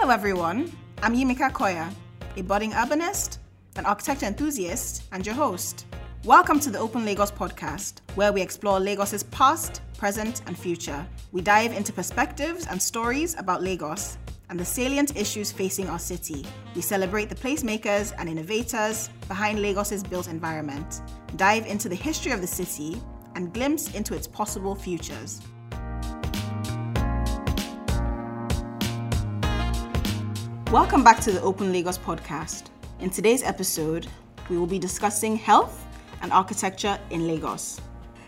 Hello, everyone. I'm Yimika Koya, a budding urbanist, an architecture enthusiast, and your host. Welcome to the Open Lagos podcast, where we explore Lagos's past, present, and future. We dive into perspectives and stories about Lagos and the salient issues facing our city. We celebrate the placemakers and innovators behind Lagos's built environment, dive into the history of the city, and glimpse into its possible futures. Welcome back to the Open Lagos podcast. In today's episode, we will be discussing health and architecture in Lagos.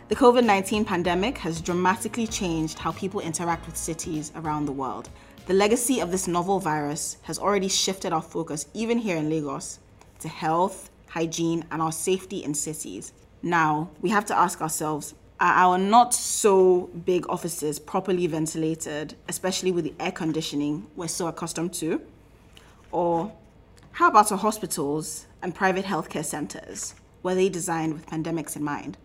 The COVID 19 pandemic has dramatically changed how people interact with cities around the world. The legacy of this novel virus has already shifted our focus, even here in Lagos, to health, hygiene, and our safety in cities. Now, we have to ask ourselves are our not so big offices properly ventilated, especially with the air conditioning we're so accustomed to? Or how about our hospitals and private healthcare centers? Were they designed with pandemics in mind?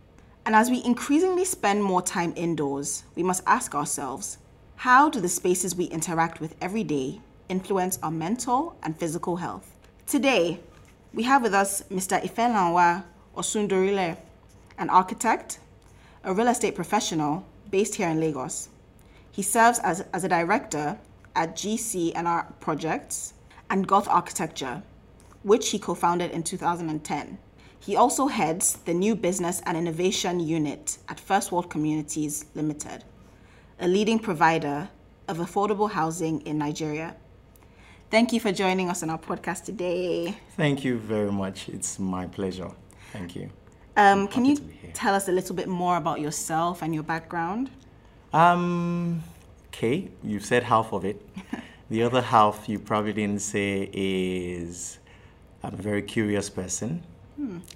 And as we increasingly spend more time indoors, we must ask ourselves how do the spaces we interact with every day influence our mental and physical health? Today, we have with us Mr. Ifeanwa Osundorile, an architect, a real estate professional based here in Lagos. He serves as, as a director at GC and R Projects and Goth Architecture, which he co founded in 2010. He also heads the New Business and Innovation Unit at First World Communities Limited, a leading provider of affordable housing in Nigeria. Thank you for joining us on our podcast today. Thank you very much. It's my pleasure. Thank you. Um, can you to be here. tell us a little bit more about yourself and your background? Um, okay, you've said half of it. the other half you probably didn't say is I'm a very curious person.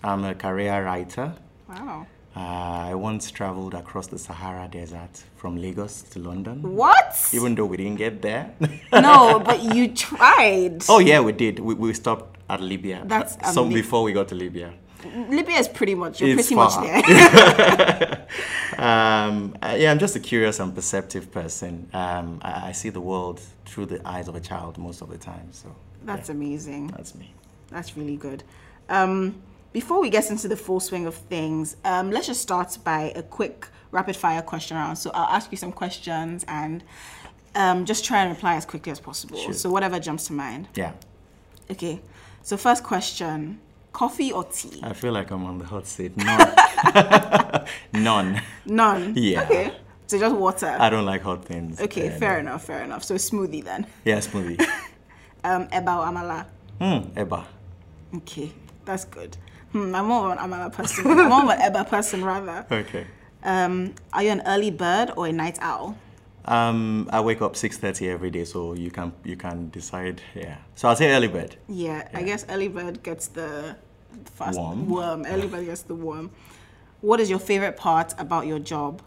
I'm a career writer. Wow. Uh, I once traveled across the Sahara Desert from Lagos to London. What? Even though we didn't get there. no, but you tried. oh yeah, we did. We, we stopped at Libya. That's some amazing. before we got to Libya. Libya is pretty much, you're It's pretty much there. Um, uh, yeah, I'm just a curious and perceptive person. Um, I, I see the world through the eyes of a child most of the time. So That's amazing. that's me. That's really good. Um, before we get into the full swing of things, um, let's just start by a quick rapid fire question round. So I'll ask you some questions and um, just try and reply as quickly as possible. Sure. So whatever jumps to mind. Yeah, Okay. So first question: coffee or tea? I feel like I'm on the hot seat. None. None. None. Yeah. Okay. So just water. I don't like hot things. okay. And, Fair uh, enough. Fair enough. So smoothie then. Yeah, smoothie. Um, eba or amala. Hmm, Eba. Okay, that's good. Hmm, I'm more of an amala person. I'm more of an eba person rather. Okay. Um, are you an early bird or a night owl? Um, I wake up 6:30 every day, so you can you can decide. Yeah. So I'll say early bird. Yeah, I guess early bird gets the fast Worm. worm. Early bird gets the worm. What is your favorite part about your job?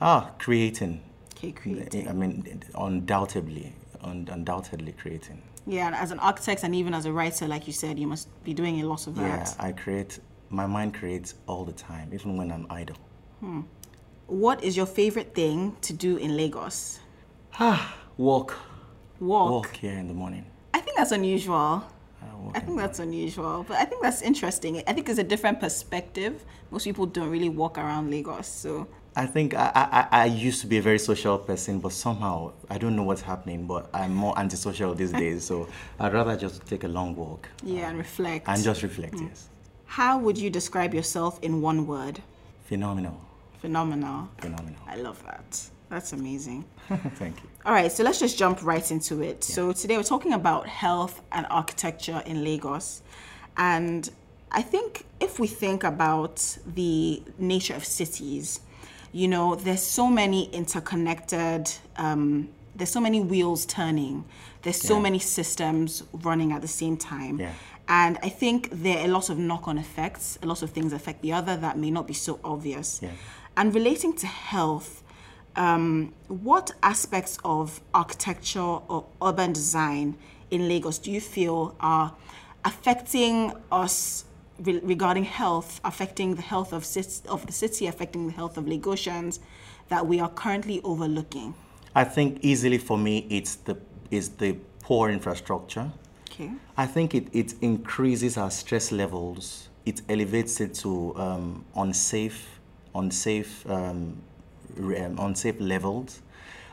Ah, creating. Okay, creating. I mean, undoubtedly, un- undoubtedly creating. Yeah, and as an architect and even as a writer, like you said, you must be doing a lot of that. Yeah. I create. My mind creates all the time, even when I'm idle. What is your favorite thing to do in Lagos? Ah, walk. Walk. Walk here in the morning. I think that's unusual. I walk I in think that's unusual, but I think that's interesting. I think it's a different perspective. Most people don't really walk around Lagos, so I think I, I, I- I used to be a very social person, but somehow I don't know what's happening. But I'm more antisocial these days, so I'd rather just take a long walk yeah, and um, reflect. and just reflect. Mm. Yes, How would you describe yourself in one word? phenomenal, Phenomenal. phenomenal. I love that. That's amazing. Thank you. All right, so let's just jump right into it. So today we're talking about health and architecture in Lagos. And I think if we think about the nature of cities, you know, there's so many interconnected, um, there's so many wheels turning, there's so Yeah. many systems running at the same time. Yeah. And I think there are a lot of knock on effects. A lot of things affect the other that may not be so obvious. Yeah. And relating to health, um, what aspects of architecture or urban design in Lagos do you feel are affecting us re- regarding health, affecting the health of, of the city, affecting the health of Lagosians that we are currently overlooking? I think easily for me, it's the is the poor infrastructure. Okay. I think it, it increases our stress levels. It elevates it to um, unsafe, unsafe, um, re- um, unsafe levels.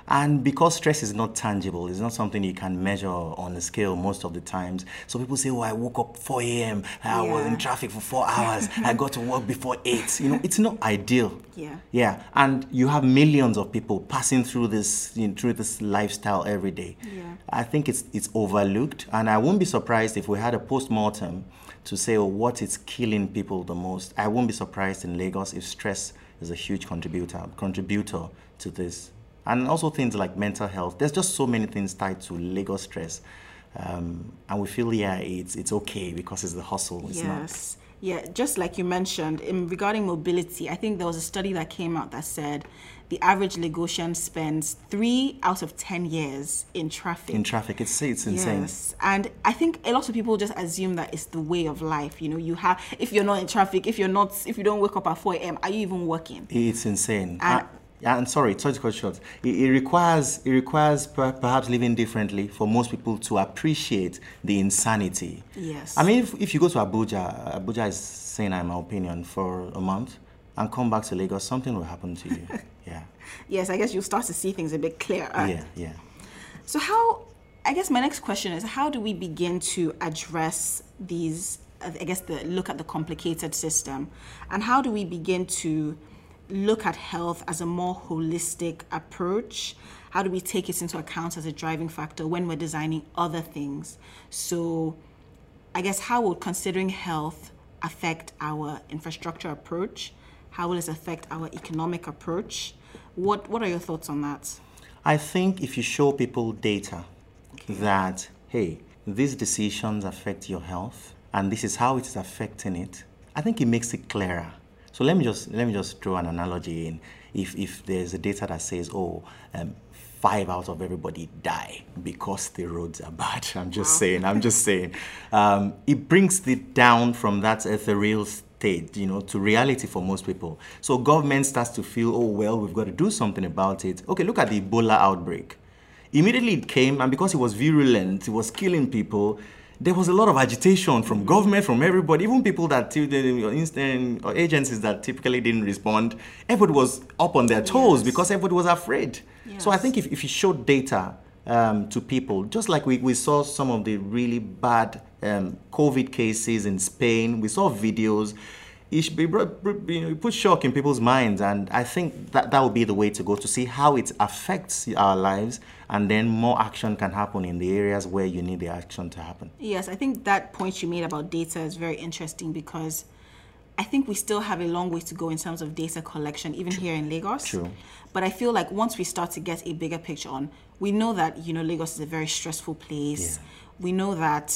And because stress is not tangible, it's not something you can measure on a scale most of the times. So people say, "Well, I woke up 4 a.m. I was in traffic for four hours. I got to work before eight. You know, it's not ideal. Yeah. Yeah, and you have millions of people passing through this you know, through this lifestyle every day. Yeah. I think it's it's overlooked, and I won't be surprised if we had a post-mortem to say oh, what is killing people the most. I won't be surprised in Lagos if stress is a huge contributor contributor to this, and also things like mental health. There's just so many things tied to Lagos stress, um, and we feel yeah it's it's okay because it's the hustle. It's not. Yes. Yeah, just like you mentioned, in regarding mobility, I think there was a study that came out that said the average Lagosian spends three out of 10 years in traffic. In traffic, it's it's insane. Yes, and I think a lot of people just assume that it's the way of life. You know, you have if you're not in traffic, if you're not, if you don't wake up at 4 a.m., are you even working? It's insane. And- Uh, yeah, and sorry, sorry to cut short. It, it requires it requires per, perhaps living differently for most people to appreciate the insanity. Yes. I mean, if, if you go to Abuja, Abuja is saying, in my opinion, for a month, and come back to Lagos, something will happen to you. yeah, Yes, I guess you'll start to see things a bit clearer. yeah, yeah. So how? I guess my next question is how do we begin to address these? I guess the look at the complicated system, and how do we begin to look at health as a more holistic approach? How do we take it into account as a driving factor when we're designing other things? So, I guess how would considering health affect our infrastructure approach? How will this affect our economic approach? What What are your thoughts on that? I think if you show people data that, hey, these decisions affect your health and this is how it is affecting it, I think it makes it clearer. So let me just let me just draw an analogy in. If if there's a data that says, oh, um, five out of everybody die because the roads are bad. I'm just saying. I'm just saying. Um, it brings it down from that ethereal state, you know, to reality for most people. So government starts to feel, oh well, we've got to do something about it. Okay, look at the Ebola outbreak. Immediately it came, and because it was virulent, it was killing people. There was a lot of agitation from government, from everybody, even people that instant or agencies that typically didn't respond. Everybody was up on their toes Yes. because everybody was afraid. So I think if, if you show data um, to people, just like we, we saw some of the really bad um, COVID cases in Spain, we saw videos. It should be brought, br- you know, put shock in people's minds, and I think that that would be the way to go to see how it affects our lives, and then more action can happen in the areas where you need the action to happen. Yes, I think that point you made about data is very interesting because I think we still have a long way to go in terms of data collection, even here in Lagos. True. But I feel like once we start to get a bigger picture on, we know that you know Lagos is a very stressful place. Yeah. We know that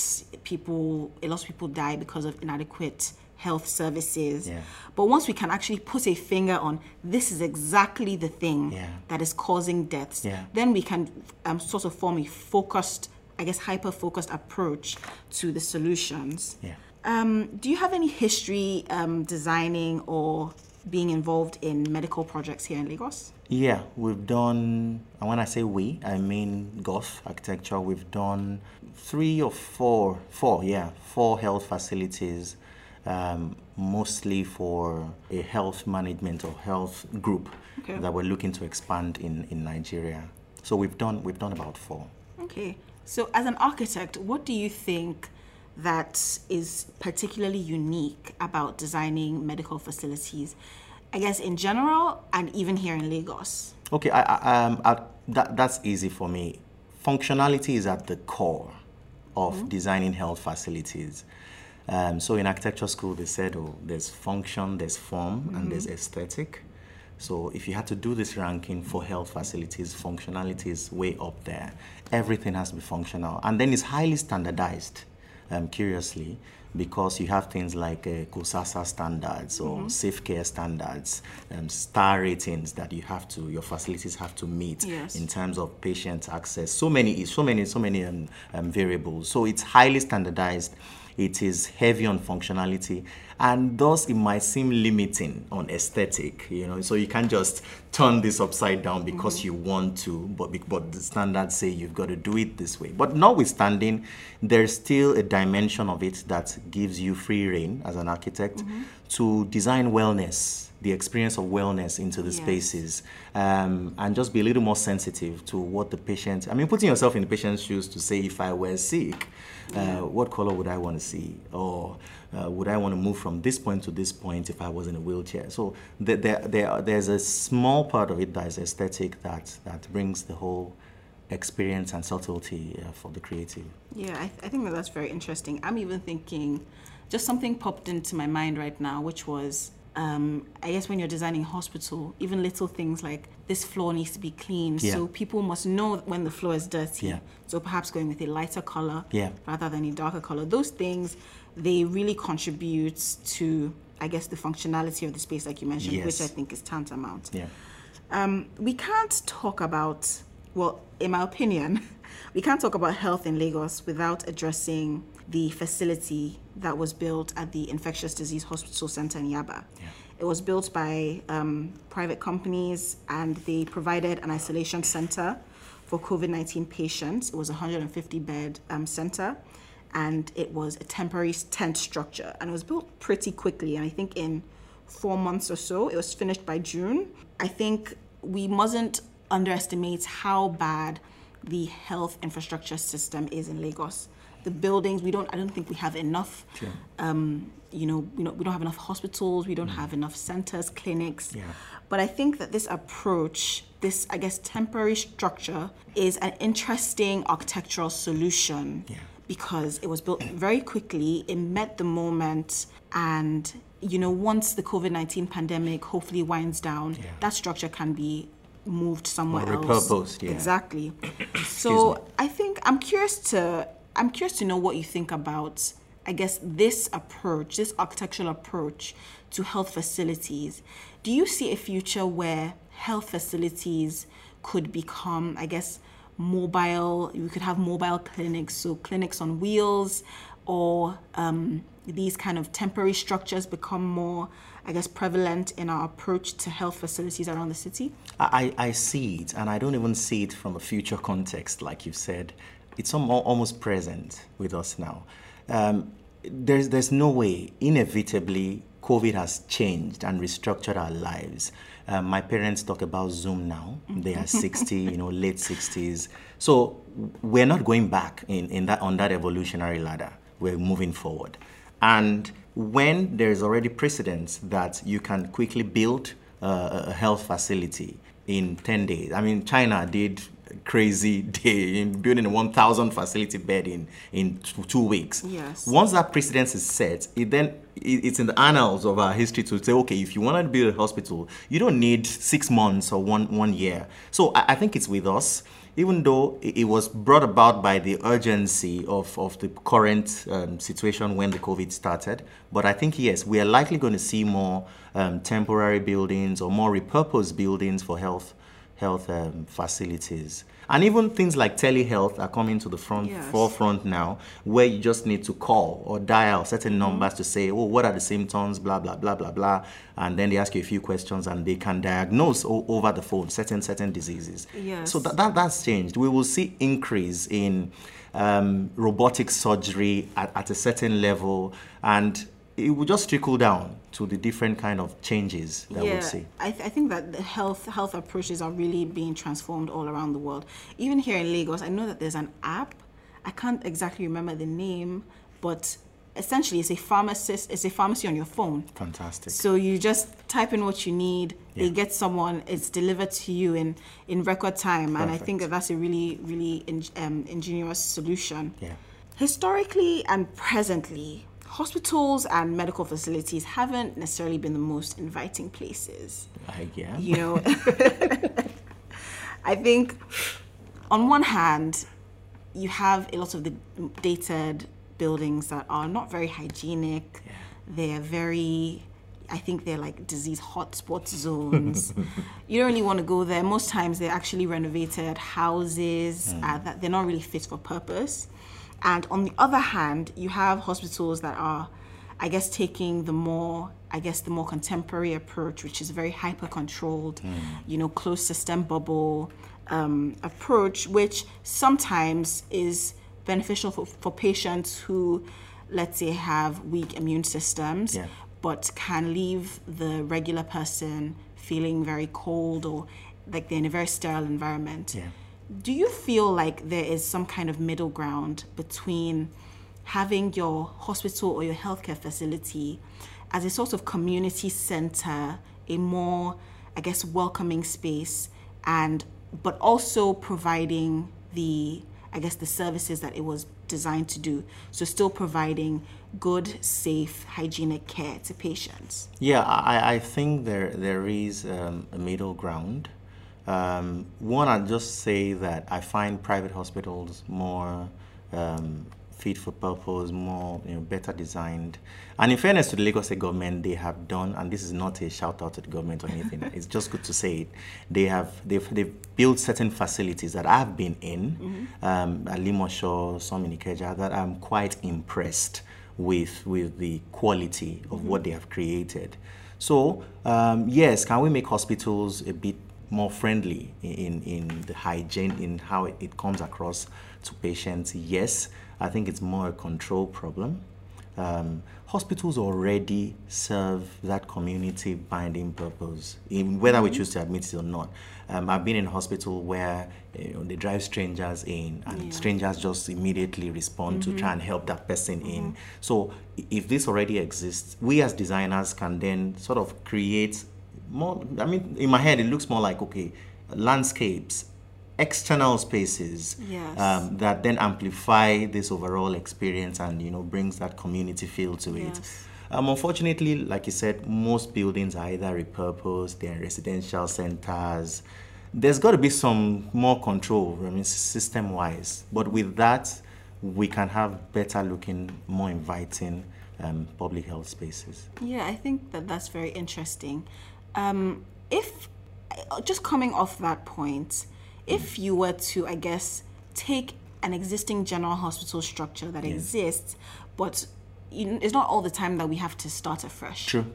people, a lot of people die because of inadequate health services. Yeah. But once we can actually put a finger on this is exactly the thing Yeah. that is causing deaths, Yeah. then we can um, sort of form a focused, I guess, hyper focused approach to the solutions. Yeah. Um, do you have any history um, designing or being involved in medical projects here in Lagos? Yeah, we've done, and when I say we, I mean Goth Architecture. We've done three or four, four, yeah, four health facilities, um, mostly for a health management or health group Okay. that we're looking to expand in, in Nigeria. So we've done, we've done about four. Okay. So, as an architect, what do you think that is particularly unique about designing medical facilities? I guess in general and even here in Lagos. Okay, I, I, um, I, that, that's easy for me. Functionality is at the core of designing health facilities. Um, so in architecture school, they said, oh, there's function, there's form, and there's aesthetic. So if you had to do this ranking for health facilities, functionality is way up there. Everything has to be functional. And then it's highly standardized, um, curiously, because you have things like uh, COHSASA standards or safe care standards, um, star ratings that you have to, your facilities have to meet Yes. in terms of patient access. So many, so many, so many um, um, variables. So it's highly standardized. It is heavy on functionality, and thus it might seem limiting on aesthetic. You know, so you can't just turn this upside down because mm-hmm. you want to, but but the standards say you've got to do it this way. But notwithstanding, there's still a dimension of it that gives you free reign as an architect mm-hmm. to design wellness the experience of wellness into the yes. spaces um, and just be a little more sensitive to what the patient i mean putting yourself in the patient's shoes to say if i were sick uh, yeah. uh, what color would i want to see or uh, would i want to move from this point to this point if i was in a wheelchair so there, there, there's a small part of it that is aesthetic that, that brings the whole experience and subtlety uh, for the creative yeah I, th- I think that that's very interesting i'm even thinking just something popped into my mind right now which was um, I guess when you're designing a hospital, even little things like this floor needs to be clean, yeah. so people must know when the floor is dirty. Yeah. So perhaps going with a lighter color yeah. rather than a darker color. Those things they really contribute to, I guess, the functionality of the space, like you mentioned, yes. which I think is tantamount. Yeah. Um, we can't talk about, well, in my opinion, we can't talk about health in Lagos without addressing the facility that was built at the Infectious Disease Hospital Center in Yaba. Yeah. It was built by um, private companies and they provided an isolation center for COVID 19 patients. It was a 150 bed um, center and it was a temporary tent structure and it was built pretty quickly. And I think in four months or so, it was finished by June. I think we mustn't underestimate how bad the health infrastructure system is in Lagos the buildings. We don't. I don't think we have enough. Sure. Um, you know, we don't, we don't have enough hospitals. We don't mm. have enough centers, clinics. Yeah. But I think that this approach, this I guess temporary structure, is an interesting architectural solution. Yeah. Because it was built very quickly, it met the moment, and you know, once the COVID nineteen pandemic hopefully winds down, yeah. that structure can be moved somewhere or else. Repurposed, yeah. Exactly. so I think I'm curious to I'm curious to know what you think about, I guess, this approach, this architectural approach to health facilities. Do you see a future where health facilities could become, I guess, mobile? We could have mobile clinics, so clinics on wheels, or um, these kind of temporary structures become more, I guess, prevalent in our approach to health facilities around the city? I, I see it, and I don't even see it from a future context, like you've said it's almost present with us now. Um, there's, there's no way, inevitably, COVID has changed and restructured our lives. Um, my parents talk about Zoom now. They are 60, you know, late 60s. So we're not going back in, in that, on that evolutionary ladder. We're moving forward. And when there's already precedence that you can quickly build uh, a health facility in 10 days. I mean, China did crazy day in building a 1,000 facility bed in, in two weeks. Yes. Once that precedence is set, it then it's in the annals of our history to say, okay, if you want to build a hospital, you don't need six months or one, one year. So I, I think it's with us even though it was brought about by the urgency of, of the current um, situation when the COVID started. But I think, yes, we are likely going to see more um, temporary buildings or more repurposed buildings for health health um, facilities. And even things like telehealth are coming to the front yes. forefront now, where you just need to call or dial certain mm-hmm. numbers to say, oh, what are the symptoms, blah blah blah blah blah, and then they ask you a few questions and they can diagnose over the phone certain certain diseases. Yes. So that, that that's changed. We will see increase in um, robotic surgery at, at a certain level, and it will just trickle down to the different kind of changes that yeah, we'll see. I, th- I think that the health health approaches are really being transformed all around the world. Even here in Lagos, I know that there's an app. I can't exactly remember the name, but essentially it's a pharmacist it's a pharmacy on your phone fantastic so you just type in what you need yeah. they get someone it's delivered to you in in record time Perfect. and i think that that's a really really in, um, ingenious solution yeah historically and presently hospitals and medical facilities haven't necessarily been the most inviting places. I yeah. You know, I think on one hand, you have a lot of the dated buildings that are not very hygienic. Yeah. They're very I think they're like disease hotspot zones. you don't really want to go there. Most times they're actually renovated houses mm. uh, that they're not really fit for purpose. And on the other hand, you have hospitals that are, I guess, taking the more, I guess, the more contemporary approach, which is very hyper controlled, you know, closed system bubble um, approach, which sometimes is beneficial for, for patients who, let's say, have weak immune systems, Yeah. but can leave the regular person feeling very cold or like they're in a very sterile environment. Yeah. Do you feel like there is some kind of middle ground between having your hospital or your healthcare facility as a sort of community center, a more, I guess, welcoming space, and but also providing the, I guess, the services that it was designed to do. So still providing good, safe, hygienic care to patients. Yeah, I, I think there there is um, a middle ground. Um, one, I'd just say that I find private hospitals more um, fit for purpose, more you know, better designed. And in fairness to the Lagos State government, they have done, and this is not a shout out to the government or anything. it's just good to say it. They have they've, they've built certain facilities that I've been in, um, at Alimosho, some in Ikeja, that I'm quite impressed with with the quality of what they have created. So um, yes, can we make hospitals a bit more friendly in, in the hygiene, in how it, comes across to patients? Yes, I think it's more a control problem. Um, hospitals already serve that community binding purpose, in whether we choose to admit it or not. Um, I've been in a hospital where you know, they drive strangers in, and strangers just immediately respond to try and help that person in. So, if this already exists, we as designers can then sort of create more. I mean, in my head, it looks more like okay, landscapes, external spaces Yes. um, that then amplify this overall experience and you know brings that community feel to it. Yes. Um, unfortunately, like you said, most buildings are either repurposed, they're residential centers. There's got to be some more control, I mean, system wise. But with that, we can have better looking, more inviting um, public health spaces. Yeah, I think that that's very interesting. Um, if uh, just coming off that point, if you were to, I guess, take an existing general hospital structure that exists, but it's not all the time that we have to start afresh. True.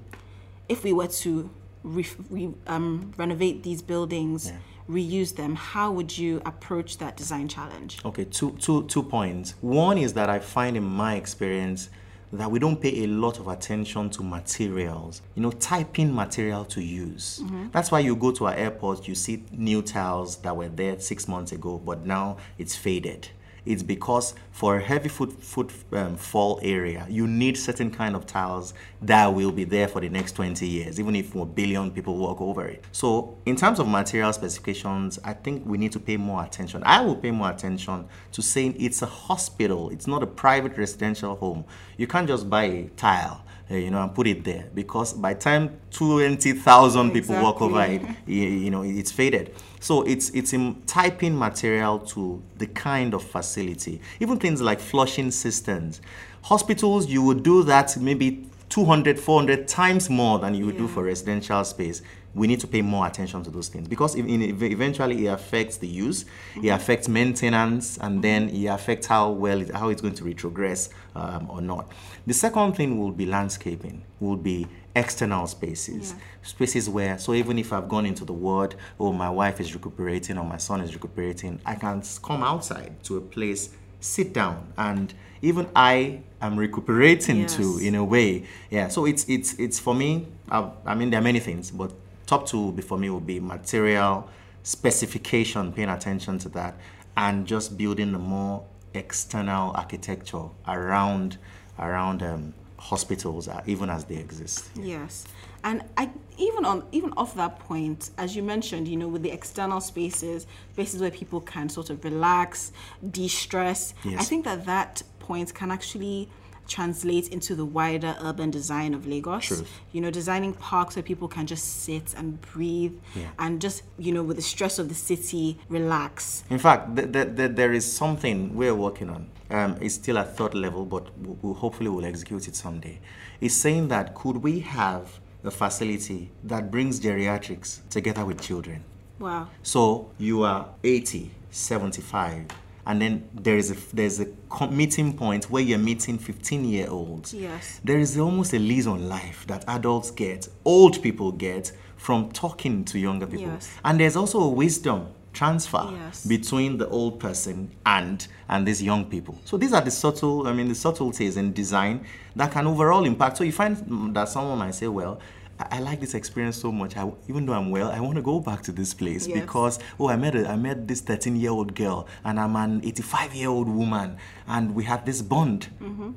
If we were to re- re- um, renovate these buildings, reuse them, how would you approach that design challenge? Okay, two, two, two points. One is that I find in my experience that we don't pay a lot of attention to materials, you know, typing material to use. Mm-hmm. That's why you go to our airport, you see new tiles that were there six months ago, but now it's faded. It's because for a heavy foot, foot um, fall area, you need certain kind of tiles that will be there for the next 20 years, even if a billion people walk over it. So, in terms of material specifications, I think we need to pay more attention. I will pay more attention to saying it's a hospital, it's not a private residential home. You can't just buy a tile. You know, and put it there because by time twenty thousand people walk over it, you, you know, it's faded. So it's it's in typing material to the kind of facility. Even things like flushing systems. Hospitals, you would do that maybe 200, 400 times more than you would do for residential space. We need to pay more attention to those things because eventually it affects the use, it affects maintenance, and then it affects how well it, how it's going to retrogress um, or not. The second thing will be landscaping. Will be external spaces, spaces where so even if I've gone into the ward, oh my wife is recuperating or my son is recuperating, I can come outside to a place, sit down, and even I am recuperating too in a way. Yeah. So it's it's it's for me. I, I mean, there are many things, but top two for me will be material specification, paying attention to that, and just building a more external architecture around around um, hospitals, uh, even as they exist. Yes, and I even on even off that point, as you mentioned, you know, with the external spaces, spaces where people can sort of relax, de-stress. I think that that point can actually translate into the wider urban design of Lagos. You know, designing parks where people can just sit and breathe Yeah. and just, you know, with the stress of the city, relax. In fact, th- th- th- there is something we're working on. Um, it's still at third level, but we we'll, hopefully we'll execute it someday. It's saying that could we have a facility that brings geriatrics together with children? Wow. So you are 80, 75, and then there is a there's a meeting point where you're meeting 15 year olds. Yes. There is almost a lease on life that adults get, old people get from talking to younger people. Yes. And there's also a wisdom transfer Yes. between the old person and and these young people. So these are the subtle, I mean, the subtleties in design that can overall impact. So you find that someone might say, well. I I like this experience so much. I, even though I'm well, I want to go back to this place Yes. because oh, I met a, I met this 13 year old girl, and I'm an 85 year old woman, and we had this bond.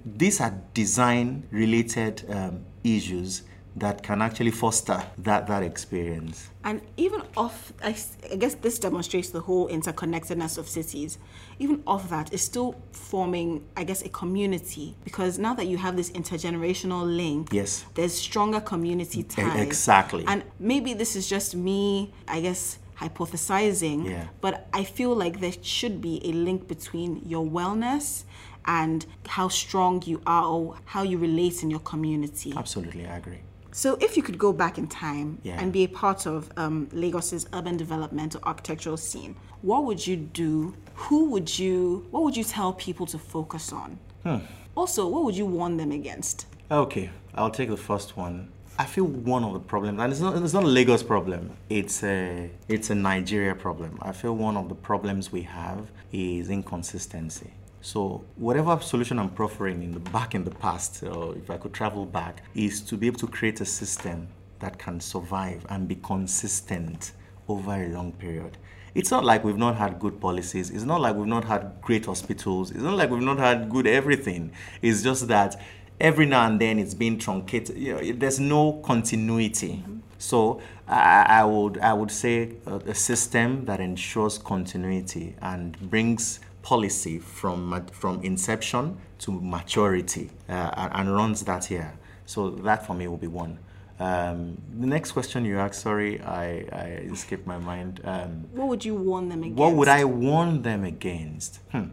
These are design related um, issues that can actually foster that that experience. And even off, I guess this demonstrates the whole interconnectedness of cities. Even off that, it's still forming, I guess, a community because now that you have this intergenerational link, Yes. there's stronger community ties. exactly. And maybe this is just me, I guess, hypothesizing. Yeah. But I feel like there should be a link between your wellness and how strong you are or how you relate in your community. Absolutely, I agree. So, if you could go back in time Yeah. and be a part of um, Lagos's urban development or architectural scene, what would you do? Who would you? What would you tell people to focus on? Also, what would you warn them against? Okay, I'll take the first one. I feel one of the problems, and it's not, it's not a Lagos problem. It's a it's a Nigeria problem. I feel one of the problems we have is inconsistency. So whatever solution I'm proffering in the back in the past, or if I could travel back, is to be able to create a system that can survive and be consistent over a long period. It's not like we've not had good policies. It's not like we've not had great hospitals. It's not like we've not had good everything. It's just that every now and then it's being truncated. You know, there's no continuity. Mm-hmm. So I, I would I would say a, a system that ensures continuity and brings policy from from inception to maturity uh, and, and runs that here. So that for me will be one. Um, the next question you asked, sorry, I, I escaped my mind. Um, What would you warn them against? what would I warn them against? Hmm.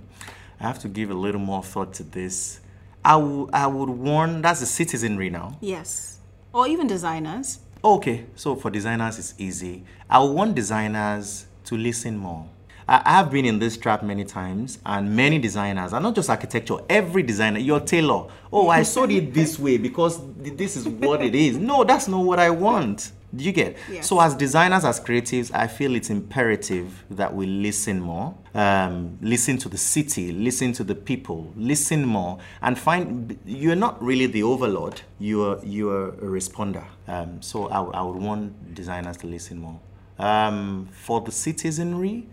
I have to give a little more thought to this. I I would warn, that's the citizenry now. Yes, or even designers. Okay, so for designers, it's easy. I want designers to listen more. I have been in this trap many times, and many designers, and not just architecture, every designer, your tailor. Oh, I sewed it this way because this is what it is. No, that's not what I want. Do you get? Yes. So, as designers, as creatives, I feel it's imperative that we listen more, um, listen to the city, listen to the people, listen more, and find you're not really the overlord. You're you're a responder. Um, so, I, would- I would want designers to listen more. Um, for the citizenry,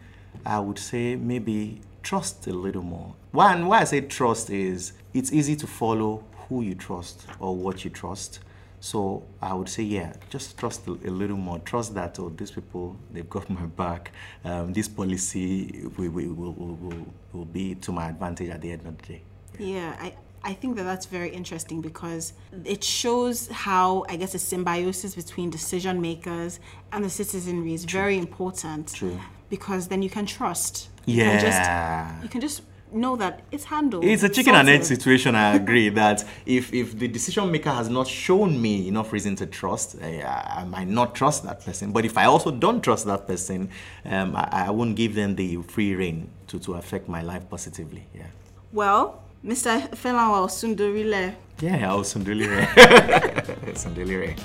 I would say maybe trust a little more. One, why I say trust is it's easy to follow who you trust or what you trust. So I would say, yeah, just trust a, little more. Trust that, oh, these people, they've got my back. Um, this policy will, will, will, will, will be to my advantage at the end of the day. Yeah, I, I think that that's very interesting because it shows how, I guess, a symbiosis between decision makers and the citizenry is very important. True. Because then you can trust. You Can Yeah. just, you can just know that it's handled. It's a chicken and egg situation. I agree that if if the decision maker has not shown me enough reason to trust, I, I might not trust that person. But if I also don't trust that person, um, I, I won't give them the free reign to, to affect my life positively. Yeah. Well, Mr. Felawa Sundarile, Yeah, Sundulire. Sundulire.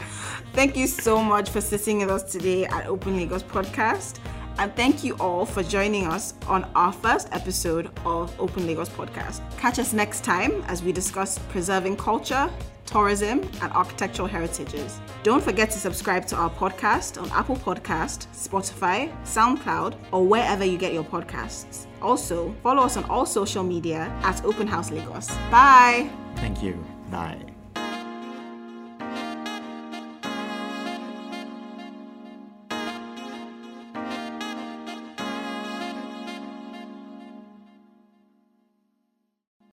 Thank you so much for sitting with us today at Open Lagos Podcast. And thank you all for joining us on our first episode of Open Lagos Podcast. Catch us next time as we discuss preserving culture, tourism, and architectural heritages. Don't forget to subscribe to our podcast on Apple Podcast, Spotify, SoundCloud, or wherever you get your podcasts. Also, follow us on all social media at Open House Lagos. Bye! Thank you. Bye.